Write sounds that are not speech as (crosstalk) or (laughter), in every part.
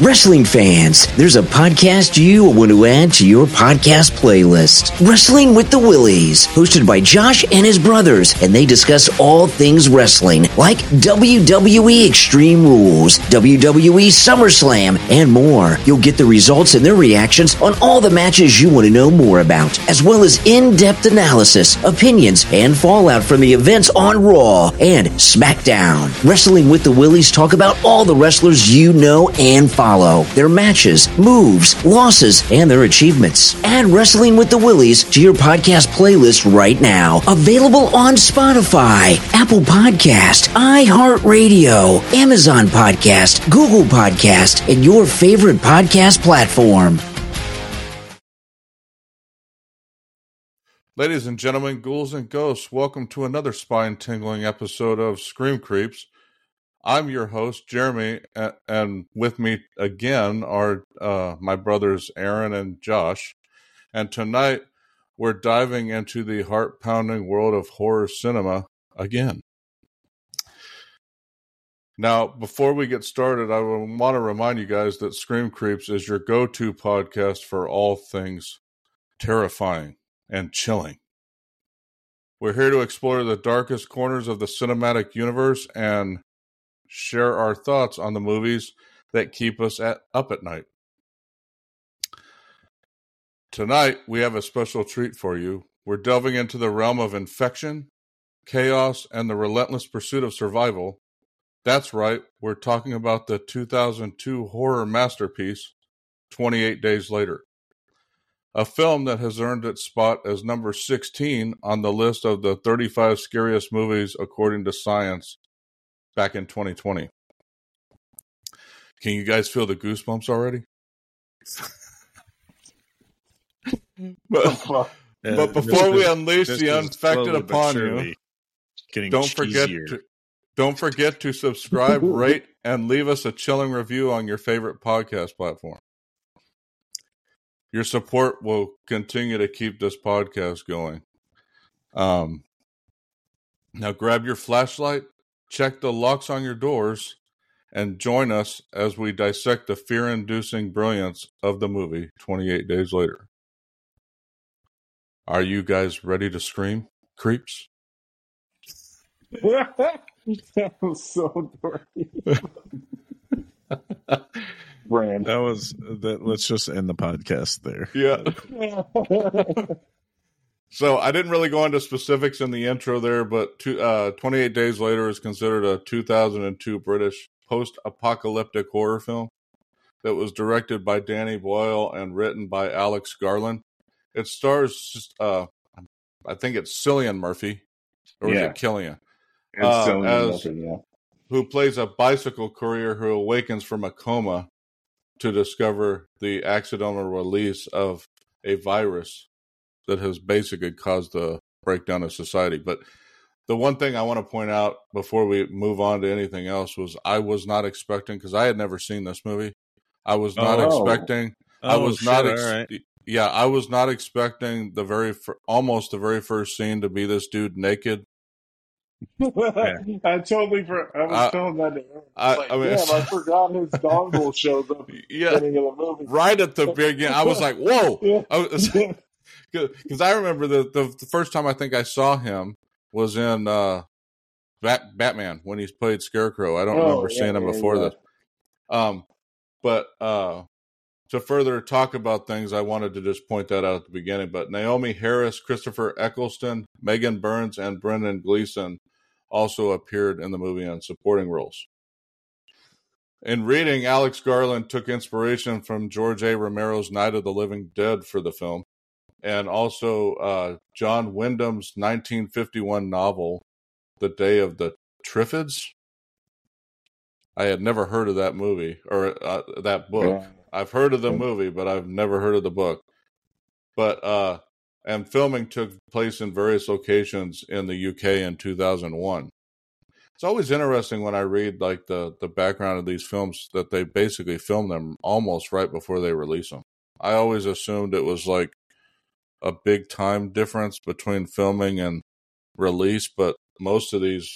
Wrestling fans, there's a podcast you want to add to your podcast playlist. Wrestling with the Willies, hosted by Josh and his brothers, and they discuss all things wrestling, like WWE Extreme Rules, WWE SummerSlam, and more. You'll get the results and their reactions on all the matches you want to know more about, as well as in-depth analysis, opinions, and fallout from the events on Raw and SmackDown. Wrestling with the Willies talk about all the wrestlers you know and follow follow their matches, moves, losses, and their achievements. Add Wrestling with the Willies to your podcast playlist right now. Available on Spotify, Apple Podcast, iHeartRadio, Amazon Podcast, Google Podcast, and your favorite podcast platform. Ladies and gentlemen, ghouls and ghosts, welcome to another spine tingling episode of Scream Creeps. I'm your host, Jeremy, and with me again are uh, my brothers Aaron and Josh. And tonight we're diving into the heart pounding world of horror cinema again. Now, before we get started, I want to remind you guys that Scream Creeps is your go to podcast for all things terrifying and chilling. We're here to explore the darkest corners of the cinematic universe and share our thoughts on the movies that keep us at, up at night. Tonight, we have a special treat for you. We're delving into the realm of infection, chaos, and the relentless pursuit of survival. That's right, we're talking about the 2002 horror masterpiece, 28 Days Later. A film that has earned its spot as number 16 on the list of the 35 scariest movies according to Science back in 2020. Can you guys feel the goosebumps already? (laughs) (laughs) but, but before we unleash the infected upon you, don't cheesier. forget to don't forget to subscribe, (laughs) rate, and leave us a chilling review on your favorite podcast platform. Your support will continue to keep this podcast going. Um, now grab your flashlight check the locks on your doors, and join us as we dissect the fear inducing brilliance of the movie 28 Days Later. Are you guys ready to scream, creeps? that was so dorky. Brand. That was that. Let's just end the podcast there. Yeah. (laughs) So I didn't really go into specifics in the intro there, but two, uh, 28 Days Later is considered a 2002 British post-apocalyptic horror film that was directed by Danny Boyle and written by Alex Garland. It stars, uh, I think it's Cillian Murphy, or yeah. is it Killian? Uh, as, Murphy, yeah. Who plays a bicycle courier who awakens from a coma to discover the accidental release of a virus that has basically caused the breakdown of society. But the one thing I want to point out before we move on to anything else was I was not expecting because I had never seen this movie. I was not oh. expecting. Oh, I was shit, not. Ex- right. Yeah, I was not expecting the very fir- almost the very first scene to be this dude naked. (laughs) I totally for I was uh, telling that. I, like, I mean, damn, I (laughs) forgot his dongle shows up. Yeah, right at the beginning, I was like, "Whoa!" (laughs) Yeah. I was, because I remember the, the, the first time I think I saw him was in uh, Bat, Batman when he played Scarecrow. I don't oh, remember yeah, seeing him yeah, before yeah. this. Um, but uh, to further talk about things, I wanted to just point that out at the beginning. But Naomie Harris, Christopher Eccleston, Megan Burns, and Brendan Gleeson also appeared in the movie in supporting roles. In reading, Alex Garland took inspiration from George A. Romero's Night of the Living Dead for the film and also uh, John Wyndham's 1951 novel, The Day of the Triffids. I had never heard of that movie or uh, that book. Yeah. I've heard of the movie, but I've never heard of the book. But uh, and filming took place in various locations in the UK in 2001. It's always interesting when I read like the the background of these films that they basically film them almost right before they release them. I always assumed it was like a big time difference between filming and release, but most of these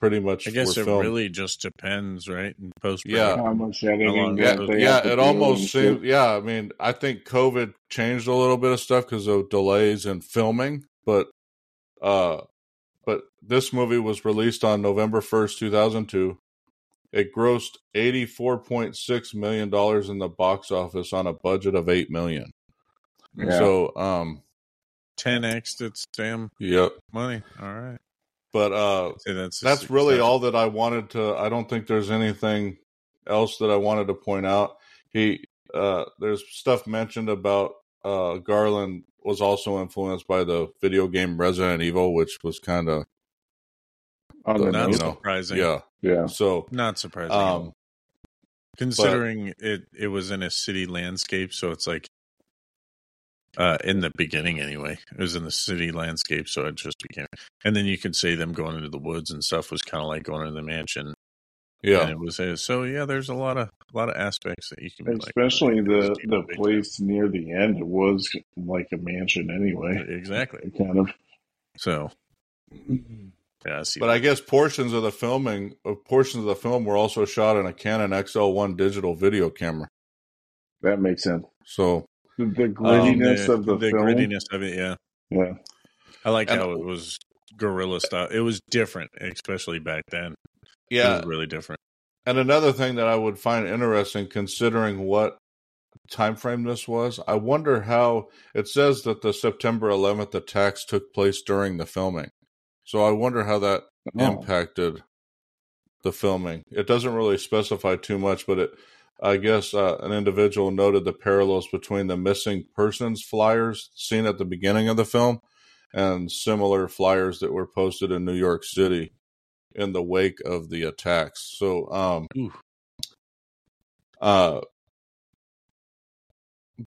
pretty much. I guess it filmed. really just depends, right? In post, yeah, how much editing? Yeah, yeah it almost seems. Yeah, I mean, I think COVID changed a little bit of stuff because of delays in filming, but uh, but this movie was released on November first, two thousand two. It grossed eighty four point six million dollars in the box office on a budget of eight million. Yeah. So, um, 10x its damn yep money. All right. But uh that's that's really all that I wanted to I don't think there's anything else that I wanted to point out. He uh there's stuff mentioned about uh Garland was also influenced by the video game Resident Evil, which was kind of not know, surprising. Yeah, yeah. So not surprising. Um, considering but, it it was in a city landscape, so it's like uh, in the beginning, anyway, it was in the city landscape, so it just became. And then you could say them going into the woods and stuff was kind of like going into the mansion. Yeah, and it was uh, so. Yeah, there's a lot of a lot of aspects that you can, especially like, the the place near the end. It was like a mansion anyway. Exactly, kind of. So, yeah, I but that. I guess portions of the filming, uh, portions of the film were also shot in a Canon XL1 digital video camera. That makes sense. So (laughs) the, the grittiness um, the, of the, the film. grittiness of it, yeah, yeah. I like how it was guerrilla style. It was different, especially back then. Yeah, really different. And another thing that I would find interesting, considering what time frame this was, I wonder how it says that the September 11th attacks took place during the filming. So I wonder how that oh. impacted the filming. It doesn't really specify too much, but it I guess uh, an individual noted the parallels between the missing persons flyers seen at the beginning of the film and similar flyers that were posted in New York City in the wake of the attacks. So, um, uh,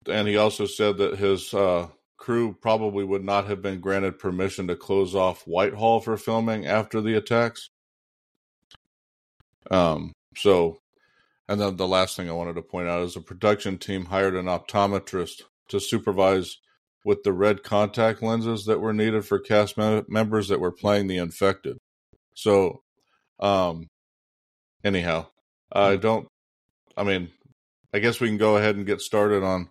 and he also said that his uh, crew probably would not have been granted permission to close off Whitehall for filming after the attacks. Um, so and then the last thing I wanted to point out is the production team hired an optometrist to supervise with the red contact lenses that were needed for cast me- members that were playing the infected. So, um, anyhow, I hmm. don't, I mean, I guess we can go ahead and get started on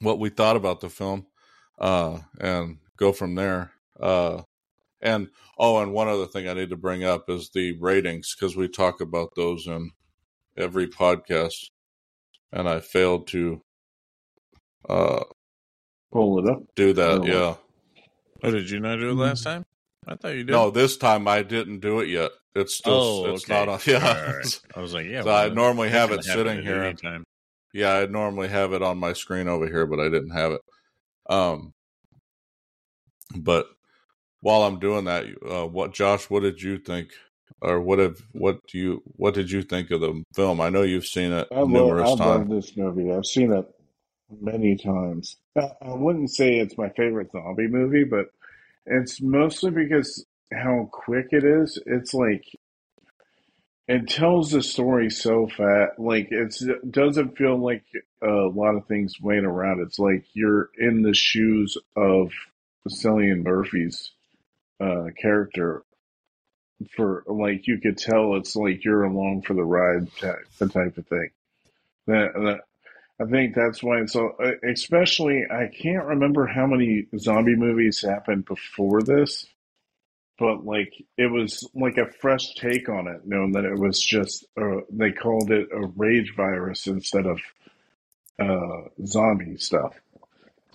what we thought about the film, uh, and go from there. Uh, and oh, and one other thing I need to bring up is the ratings because we talk about those in every podcast, and I failed to uh pull it up. Do that, yeah. Oh, did you not do it last time? I thought you did. No, this time I didn't do it yet. It's still oh, it's okay. not on. (laughs) Yeah, right. I was like, yeah. So well, I normally have it sitting here. Anytime. Yeah, I normally have it on my screen over here, but I didn't have it. Um, but while I'm doing that, uh, what Josh, what did you think or what have what do you what did you think of the film? I know you've seen it I numerous love, I times. love this movie. I've seen it many times. I wouldn't say it's my favorite zombie movie, but it's mostly because how quick it is. It's like it tells the story so fast. Like it's, it doesn't feel like a lot of things wait around. It's like you're in the shoes of Cillian Murphy's uh, character for like you could tell it's like you're along for the ride type, type of thing. That, that I think that's why it's so. Uh, especially, I can't remember how many zombie movies happened before this, but like it was like a fresh take on it, knowing that it was just uh, they called it a rage virus instead of uh, zombie stuff,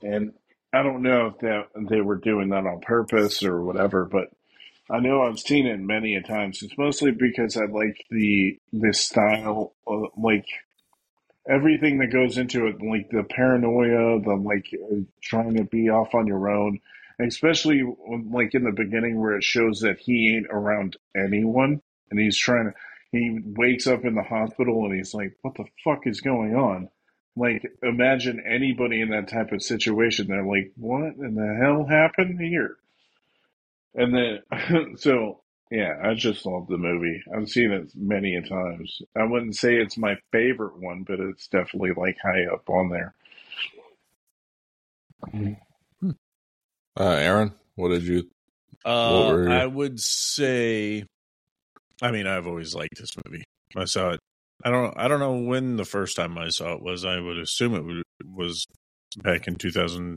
and I don't know if that they were doing that on purpose or whatever, but I know I've seen it many a times. It's mostly because I like the the style, of, like everything that goes into it, like the paranoia, the like uh, trying to be off on your own, especially like in the beginning where it shows that he ain't around anyone and he's trying to. He wakes up in the hospital and he's like, "What the fuck is going on?" Like, imagine anybody in that type of situation. They're like, "What in the hell happened here?" And then, (laughs) so yeah, I just love the movie. I've seen it many a times. I wouldn't say it's my favorite one, but it's definitely like high up on there. Uh, Aaron, what did you? Uh, what I would say I mean, I've always liked this movie. I saw it. I don't. I don't know when the first time I saw it was. I would assume it was back in 2000,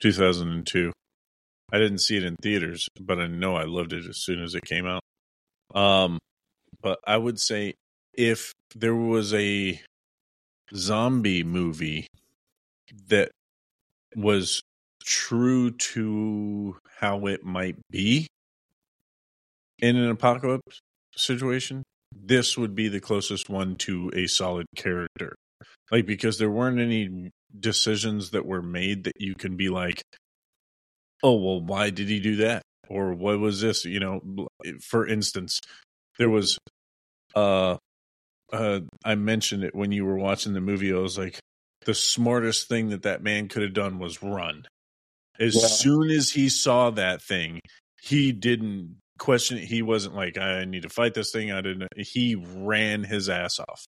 2002. I didn't see it in theaters, but I know I loved it as soon as it came out. Um, but I would say if there was a zombie movie that was true to how it might be in an apocalypse situation, this would be the closest one to a solid character. Like, because there weren't any decisions that were made that you can be like, oh, well, why did he do that? Or what was this? You know, for instance, there was, uh, uh, I mentioned it when you were watching the movie. I was like, the smartest thing that that man could have done was run. As yeah. soon as he saw that thing, he didn't question it. He wasn't like, I need to fight this thing. I didn't. He ran his ass off.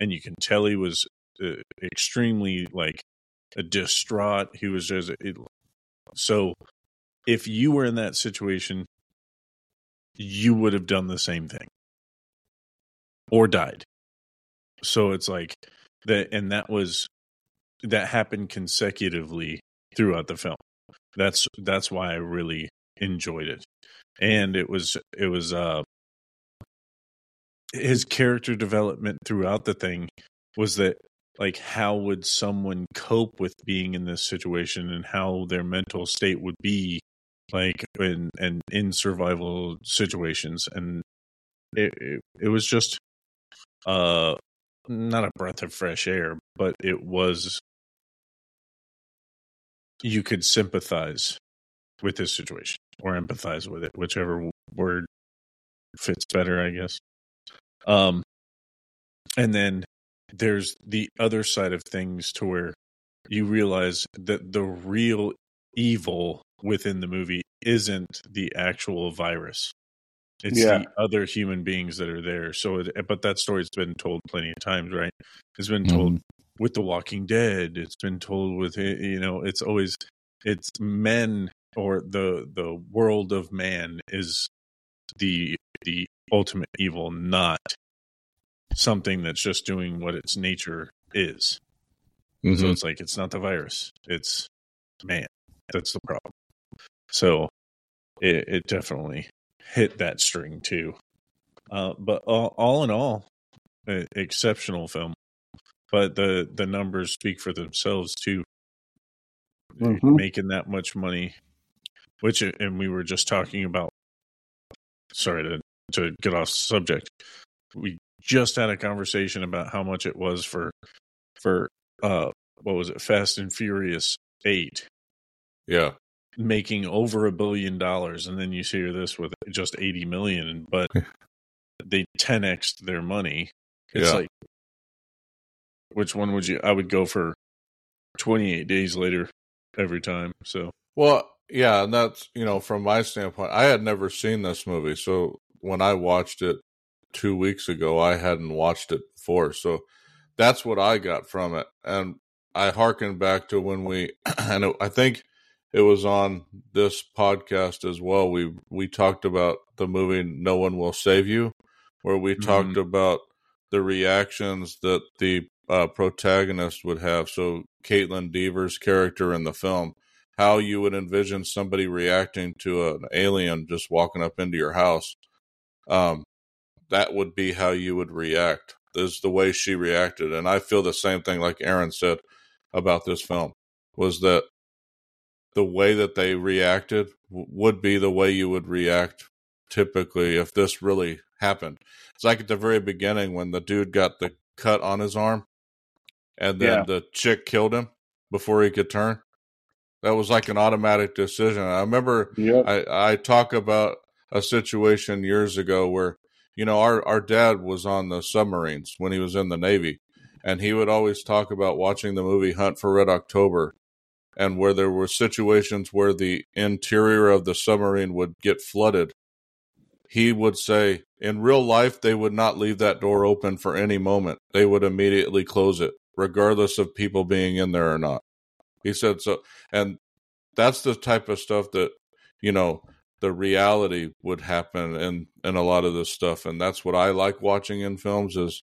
And you can tell he was uh, extremely like distraught. He was just, it, so if you were in that situation, you would have done the same thing or died. So it's like that, and that was that happened consecutively throughout the film. That's that's why I really enjoyed it, and it was it was uh his character development throughout the thing was that like how would someone cope with being in this situation and how their mental state would be like in and in survival situations? And it, it, it was just uh not a breath of fresh air but it was you could sympathize with this situation or empathize with it whichever word fits better i guess. Um and then there's the other side of things to where you realize that the real evil within the movie isn't the actual virus. It's yeah. the other human beings that are there. So, it, but that story's been told plenty of times, right? It's been told mm. with The Walking Dead. It's been told with eh, you know. It's always it's men or the the world of man is the the ultimate evil, not something that's just doing what its nature is. Mm-hmm. So it's like it's not the virus; it's man. That's the problem. So it, it definitely hit that string too. Uh, but all, all, in all, exceptional film. But the the numbers speak for themselves too. Mm-hmm. Making that much money, which and we were just talking about. Sorry to to get off subject. We just had a conversation about how much it was for for uh what was it Fast and Furious 8. Yeah making over a billion dollars, and then you hear this with just eighty million, but (laughs) they ten x their money. It's yeah. like, which one would you? I would go for twenty eight days later every time. So well, yeah, and that's you know from my standpoint, I had never seen this movie, so when I watched it two weeks ago, I hadn't watched it before, so that's what I got from it, and I harken back to when we, (clears throat) and it, I think it was on this podcast as well. We we talked about the movie No One Will Save You, where we mm-hmm. talked about the reactions that the uh, protagonist would have. So Kaitlyn Dever's character in the film, how you would envision somebody reacting to an alien just walking up into your house. Um, that would be how you would react. This is the way she reacted, and I feel the same thing. Like Aaron said about this film, was that the way that they reacted would be the way you would react typically if this really happened. It's like at the very beginning when the dude got the cut on his arm and then yeah. the chick killed him before he could turn. That was like an automatic decision. I remember yep. I, I talk about a situation years ago where, you know, our, our dad was on the submarines when he was in the Navy. And he would always talk about watching the movie Hunt for Red October and where there were situations where the interior of the submarine would get flooded, he would say, in real life, they would not leave that door open for any moment. They would immediately close it, regardless of people being in there or not. He said so. And that's the type of stuff that, you know, the reality would happen in, in a lot of this stuff, and that's what I like watching in films is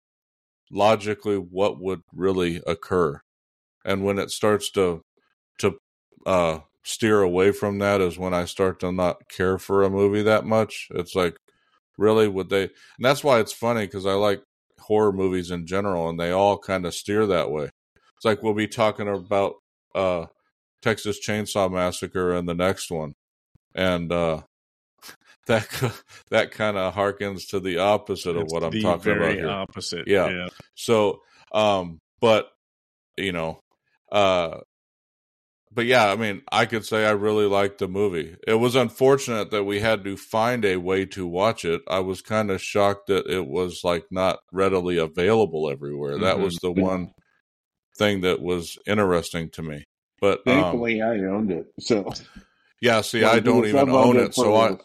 logically what would really occur, and when it starts to to uh, steer away from that is when I start to not care for a movie that much. It's like, really, would they? And that's why it's funny because I like horror movies in general, and they all kind of steer that way. It's like we'll be talking about uh, Texas Chainsaw Massacre and the next one, and uh, that (laughs) that kind of harkens to the opposite It's of what I'm the talking about very here. opposite. Yeah. yeah. So, um, but you know, uh, but yeah, I mean, I could say I really liked the movie. It was unfortunate that we had to find a way to watch it. I was kind of shocked that it was like not readily available everywhere. That Mhm. was the one thing that was interesting to me. But um, Thankfully, I owned it. So (laughs) yeah, see, I don't even own it, so I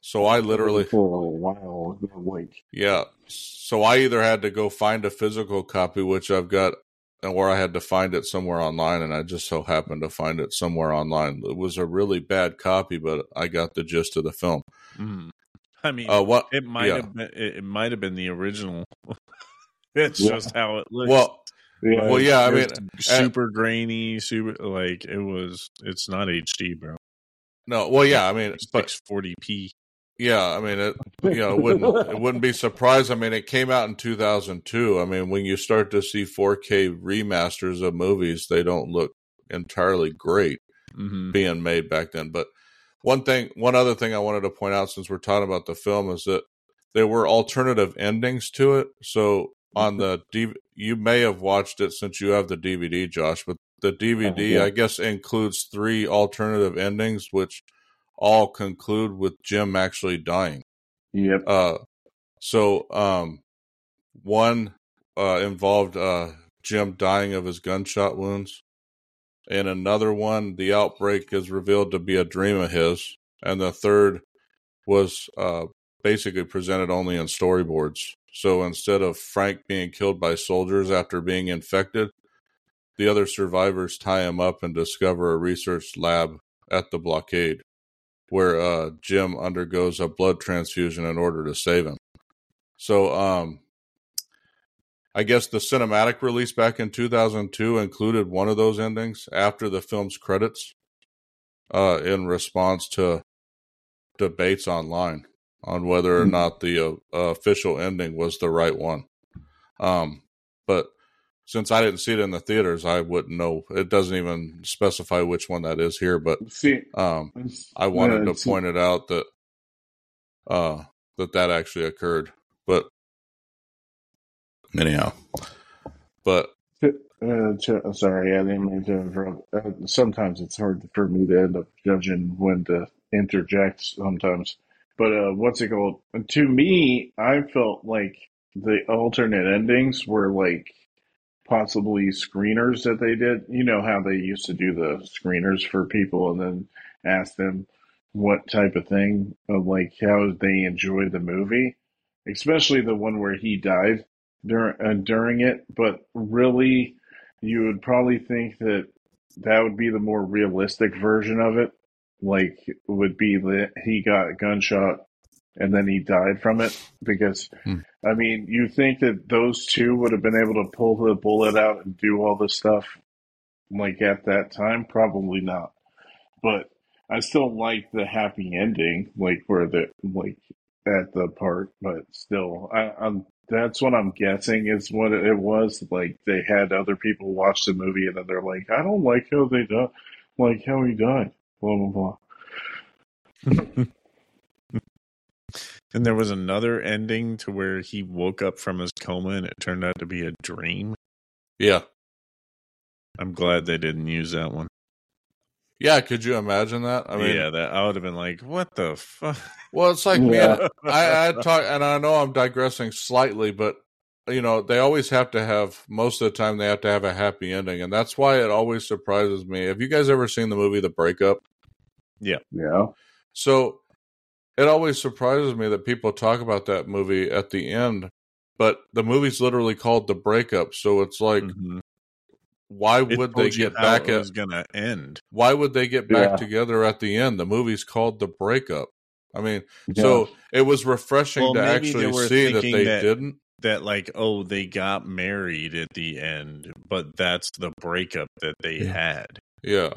so I literally for a while. Like Yeah. So I either had to go find a physical copy, which I've got, or I had to find it somewhere online, and I just so happened to find it somewhere online. It was a really bad copy, but I got the gist of the film. Mhm. I mean, Uh, what? it might yeah. have been. It, it might have been the original. (laughs) it's Yeah. just how it looks. Well, yeah, well, yeah. I mean, It's super grainy, super like it was. It's not HD, bro. No. Well, yeah. I mean, but Six forty p. yeah. I mean, it. You know, it wouldn't it wouldn't be surprised. I mean, it came out in 2002. I mean, when you start to see 4K remasters of movies, they don't look entirely great. Mm-hmm. being made back then. But one thing, one other thing I wanted to point out since we're talking about the film is that there were alternative endings to it. So on the D, you may have watched it since you have the DVD, Josh, but the DVD. I guess, includes three alternative endings, which all conclude with Jim actually dying. Yep. Uh, so um, one uh, involved uh, Jim dying of his gunshot wounds. And another one, the outbreak is revealed to be a dream of his. And the third was uh, basically presented only in storyboards. So instead of Frank being killed by soldiers after being infected, the other survivors tie him up and discover a research lab at the blockade where uh, Jim undergoes a blood transfusion in order to save him. So, um, I guess the cinematic release back in 2002 included one of those endings after the film's credits, uh, in response to debates online on whether or Hmm. not the uh, official ending was the right one. Um, since I didn't see it in the theaters, I wouldn't know. It doesn't even specify which one that is here, but See, um, I wanted uh, to it's- point it out that uh that that actually occurred. But anyhow, but Uh, ch- sorry, I didn't mean to interrupt. Uh, sometimes it's hard for me to end up judging when to interject sometimes. But uh, what's it called? To me, I felt like the alternate endings were like possibly screeners that they did. You know how they used to do the screeners for people and then ask them what type of thing, of like how they enjoyed the movie, especially the one where he died during uh, during it. But really, you would probably think that that would be the more realistic version of it. Like would be that he got gunshot and then he died from it because Hmm. I mean you think that those two would have been able to pull the bullet out and do all this stuff like at that time? Probably not. But I still like the happy ending like where the like at the part but still I, I'm that's what I'm guessing is what it was like they had other people watch the movie and then they're like I don't like how they died like how he died blah blah blah (laughs) And there was another ending to where he woke up from his coma and it turned out to be a dream. yeah, I'm glad they didn't use that one. yeah. Could you imagine that? I mean, yeah, that I would have been like, "What the fuck?" well, it's like Yeah. man, I, I talk, and I know I'm digressing slightly, but you know, they always have to have most of the time they have to have a happy ending, and that's why it always surprises me. Have you guys ever seen the movie The Breakup? yeah yeah. So it always surprises me that people talk about that movie at the end, but the movie's literally called The Breakup. So it's like, Mhm. why It would they get back it at? gonna end. Why would they get back Yeah. together at the end? The movie's called The Breakup. I mean, Yeah. so it was refreshing Well, to actually see that they that- didn't. that like oh they got married at the end but that's the breakup that they Yeah. had Yeah,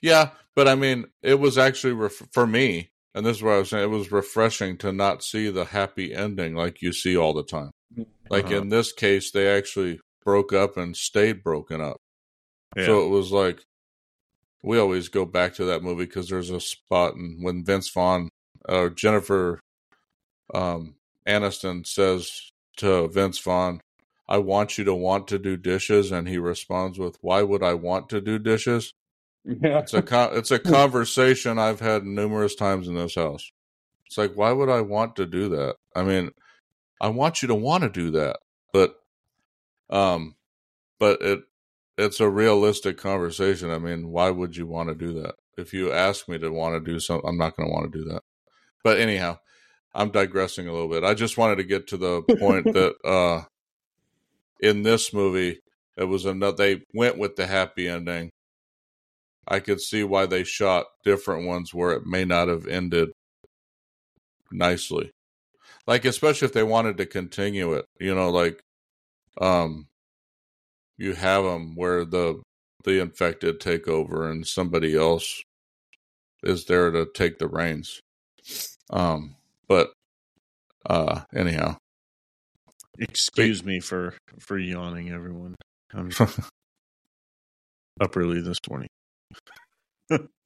yeah, but I mean, it was actually ref- for me, and this is what I was saying. It was refreshing to not see the happy ending like you see all the time. Like Uh-huh. in this case, they actually broke up and stayed broken up. yeah So it was like we always go back to that movie because there's a spot and when Vince Vaughn or Jennifer um, Aniston says to Vince Vaughn, "I want you to want to do dishes," and he responds with, "Why would I want to do dishes?" Yeah. It's a con- it's a (laughs) conversation I've had numerous times in this house. It's like, why would I want to do that? I mean, I want you to want to do that, but um, but it it's a realistic conversation. I mean, why would you want to do that? If you ask me to want to do something, I'm not going to want to do that. But anyhow, I'm digressing a little bit. I just wanted to get to the point (laughs) that uh, in this movie, it was another. They went with the happy ending. I could see why they shot different ones where it may not have ended nicely. Like especially if they wanted to continue it, you know, like um you have them where the the infected take over and somebody else is there to take the reins. Um but uh anyhow. excuse me for for yawning everyone i'm (laughs) up early this morning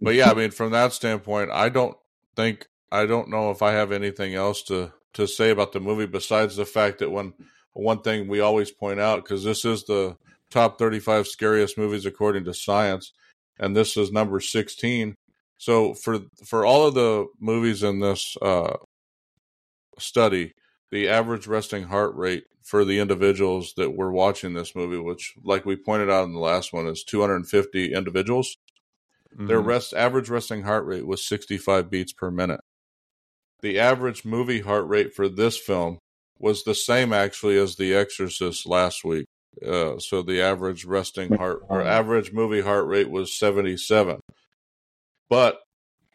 but yeah, I mean, from that standpoint, I don't think I don't know if I have anything else to to say about the movie besides the fact that when one thing we always point out because this is the top 35 scariest movies according to science, and this is number 16. So for for all of the movies in this uh, study, the average resting heart rate for the individuals that were watching this movie, which, like we pointed out in the last one, is 250 individuals. Their Mhm. rest average resting heart rate was 65 beats per minute. The average movie heart rate for this film was the same actually as The Exorcist last week. Uh, so the average resting heart or average movie heart rate was 77. But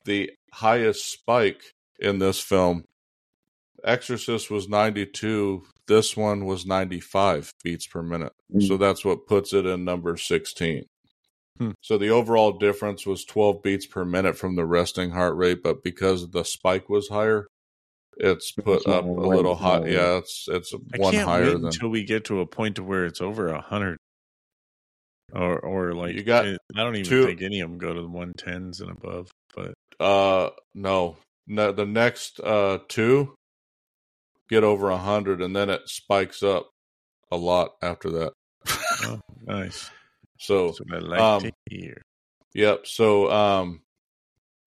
the highest spike in this film, Exorcist was 92. This one was 95 beats per minute. So that's what puts it in number 16. Hmm. So the overall difference was 12 beats per minute from the resting heart rate, but because the spike was higher, it's put up a little high. Yeah, it's it's one higher than until we get to a point to where it's over a hundred, or or like You got I don't even two- think any of them go to the one tens and above. But uh no. No the next uh two get over a hundred and then it spikes up a lot after that. oh, nice. So That's what I like um, to hear. yep. So um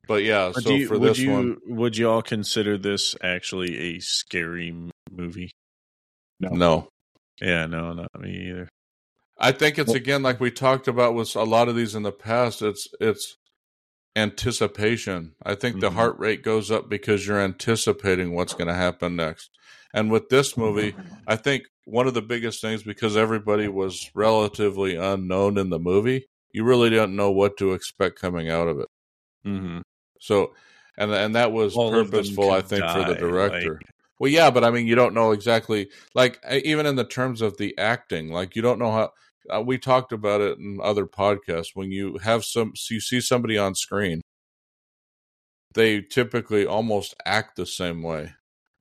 but yeah, But so you- for would this you one would you all consider this actually a scary movie? no. Yeah, no, not me either. I think it's again like we talked about with a lot of these in the past. It's it's anticipation. I think the Mhm. heart rate goes up because you're anticipating what's going to happen next. And with this movie, (laughs) I think one of the biggest things because everybody was relatively unknown in the movie, you really didn't know what to expect coming out of it. Mm-hmm. So, and and that was All purposeful, I think, for the director. like- well, yeah, but I mean, you don't know exactly, like even in the terms of the acting, like you don't know how. Uh, we talked about it in other podcasts. When you have some, so you see somebody on screen, they typically almost act the same way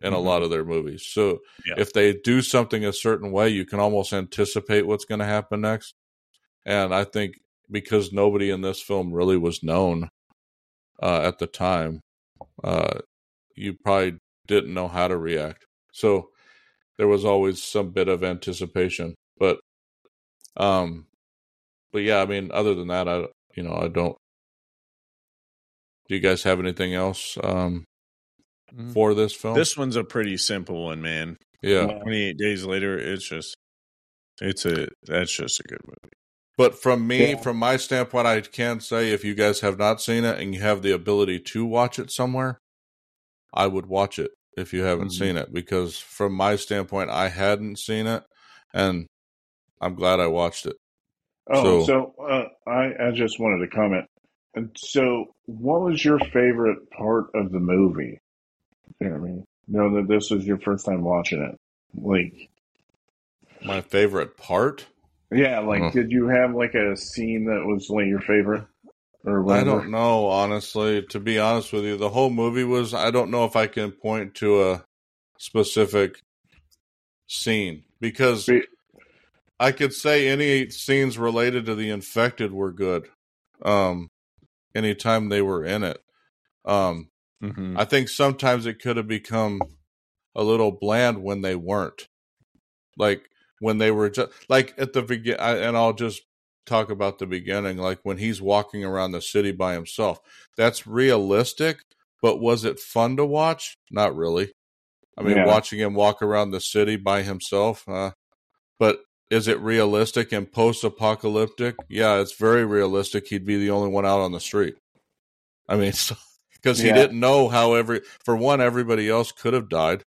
in a Mhm. lot of their movies. So Yeah. if they do something a certain way, you can almost anticipate what's going to happen next. And I think because nobody in this film really was known uh, at the time, uh, you probably didn't know how to react. So there was always some bit of anticipation, but um, but yeah, I mean, other than that, I you know I don't. Do you guys have anything else um Mhm. for this film? This one's a pretty simple one, man. yeah, Yeah. Twenty eight days later, it's just it's a that's just a good movie. But from me, Yeah. from my standpoint, I can say if you guys have not seen it and you have the ability to watch it somewhere, I would watch it if you haven't Mhm. seen it because from my standpoint, I hadn't seen it and I'm glad I watched it. Oh, So- so, uh, I I just wanted to comment. And so, what was your favorite part of the movie? Jeremy, know that this was your first time watching it. Like, my favorite part. Yeah, like, Oh. did you have like a scene that was like your favorite, or I don't know, honestly. To be honest with you, the whole movie was. I don't know if I can point to a specific scene because Be- I could say any scenes related to the infected were good. Um, anytime they were in it. Um, Mm-hmm. I think sometimes it could have become a little bland when they weren't. Like when they were just like at the begin, and I'll just talk about the beginning. Like when he's walking around the city by himself, that's realistic. But was it fun to watch? Not really. I mean, Yeah. watching him walk around the city by himself. Uh, but is it realistic and post-apocalyptic? Yeah, it's very realistic. He'd be the only one out on the street. I mean, (laughs) so, because he Yeah. didn't know how every for one everybody else could have died.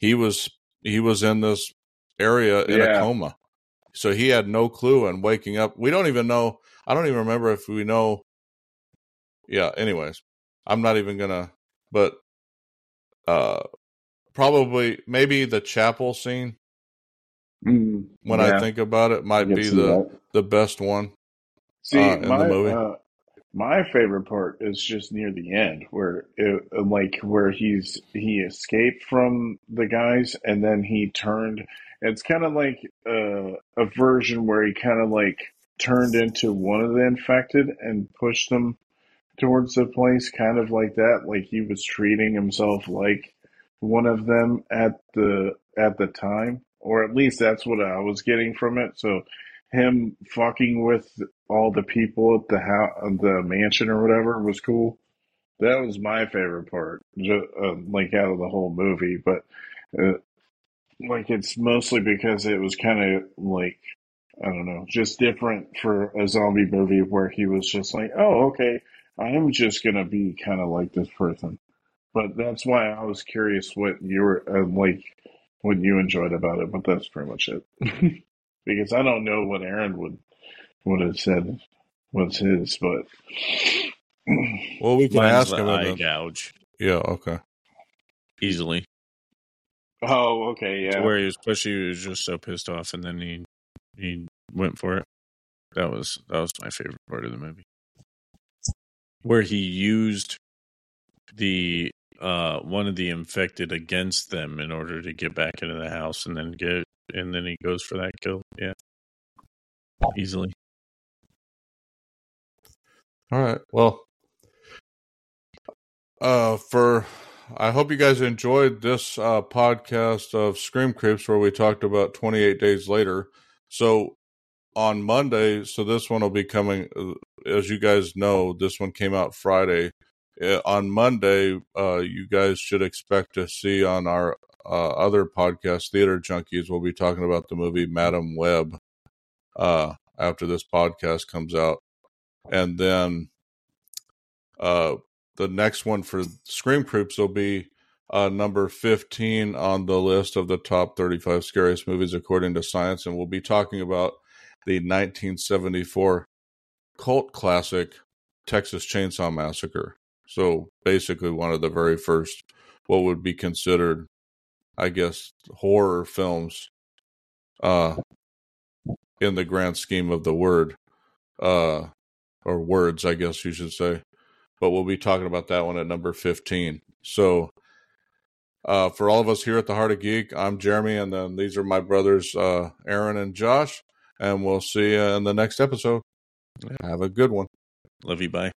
He was he was in this area in a coma, so he had no clue. And waking up, we don't even know. I don't even remember if we know. Yeah. Anyways, I'm not even gonna. But uh, probably maybe the chapel scene Mm, when yeah, I think about it might be the that. the best one. See, uh, in the movie. Uh, my favorite part is just near the end, where it, like where he's he escaped from the guys, and then he turned. It's kind of like uh, a version where he kind of like turned into one of the infected and pushed them towards the place, kind of like that. Like he was treating himself like one of them at the at the time, or at least that's what I was getting from it. So him fucking with all the people at the house, the mansion or whatever was cool. That was my favorite part, ju- uh, like out of the whole movie. But uh, like it's mostly because it was kind of like I don't know, just different for a zombie movie where he was just like, oh, okay, I am just gonna be kind of like this person. But that's why I was curious what you were uh, like, what you enjoyed about it. But that's pretty much it, (laughs) because I don't know what Aaron would would have said was his, but (clears throat) Well, we can Mine's ask him. eye and then- gouge Yeah. Okay. easily. oh, okay, To yeah, where he was pushy, he was just so pissed off, and then he he went for it. That was that was my favorite part of the movie, where he used the uh one of the infected against them in order to get back into the house, and then get and then he goes for that kill. Yeah, easily. All right. Well, uh, for I hope you guys enjoyed this uh, podcast of Scream Creeps where we talked about 28 days later. So on Monday, so this one will be coming. uh, As you guys know, this one came out Friday. Uh, on Monday, uh, you guys should expect to see on our uh, other podcast, Theater Junkies. We'll be talking about the movie Madame Web uh, after this podcast comes out and then uh the next one for Scream Creeps will be uh number 15 on the list of the top 35 scariest movies according to science and we'll be talking about the 1974 cult classic Texas Chainsaw Massacre. So basically one of the very first what would be considered I guess horror films uh in the grand scheme of the word. Uh or words, I guess you should say. But we'll be talking about that one at number 15. So, uh, for all of us here at the Heart of Geek, I'm Jeremy, and then these are my brothers, uh, Aaron and Josh, and we'll see you in the next episode. Have a good one. Love you. Bye.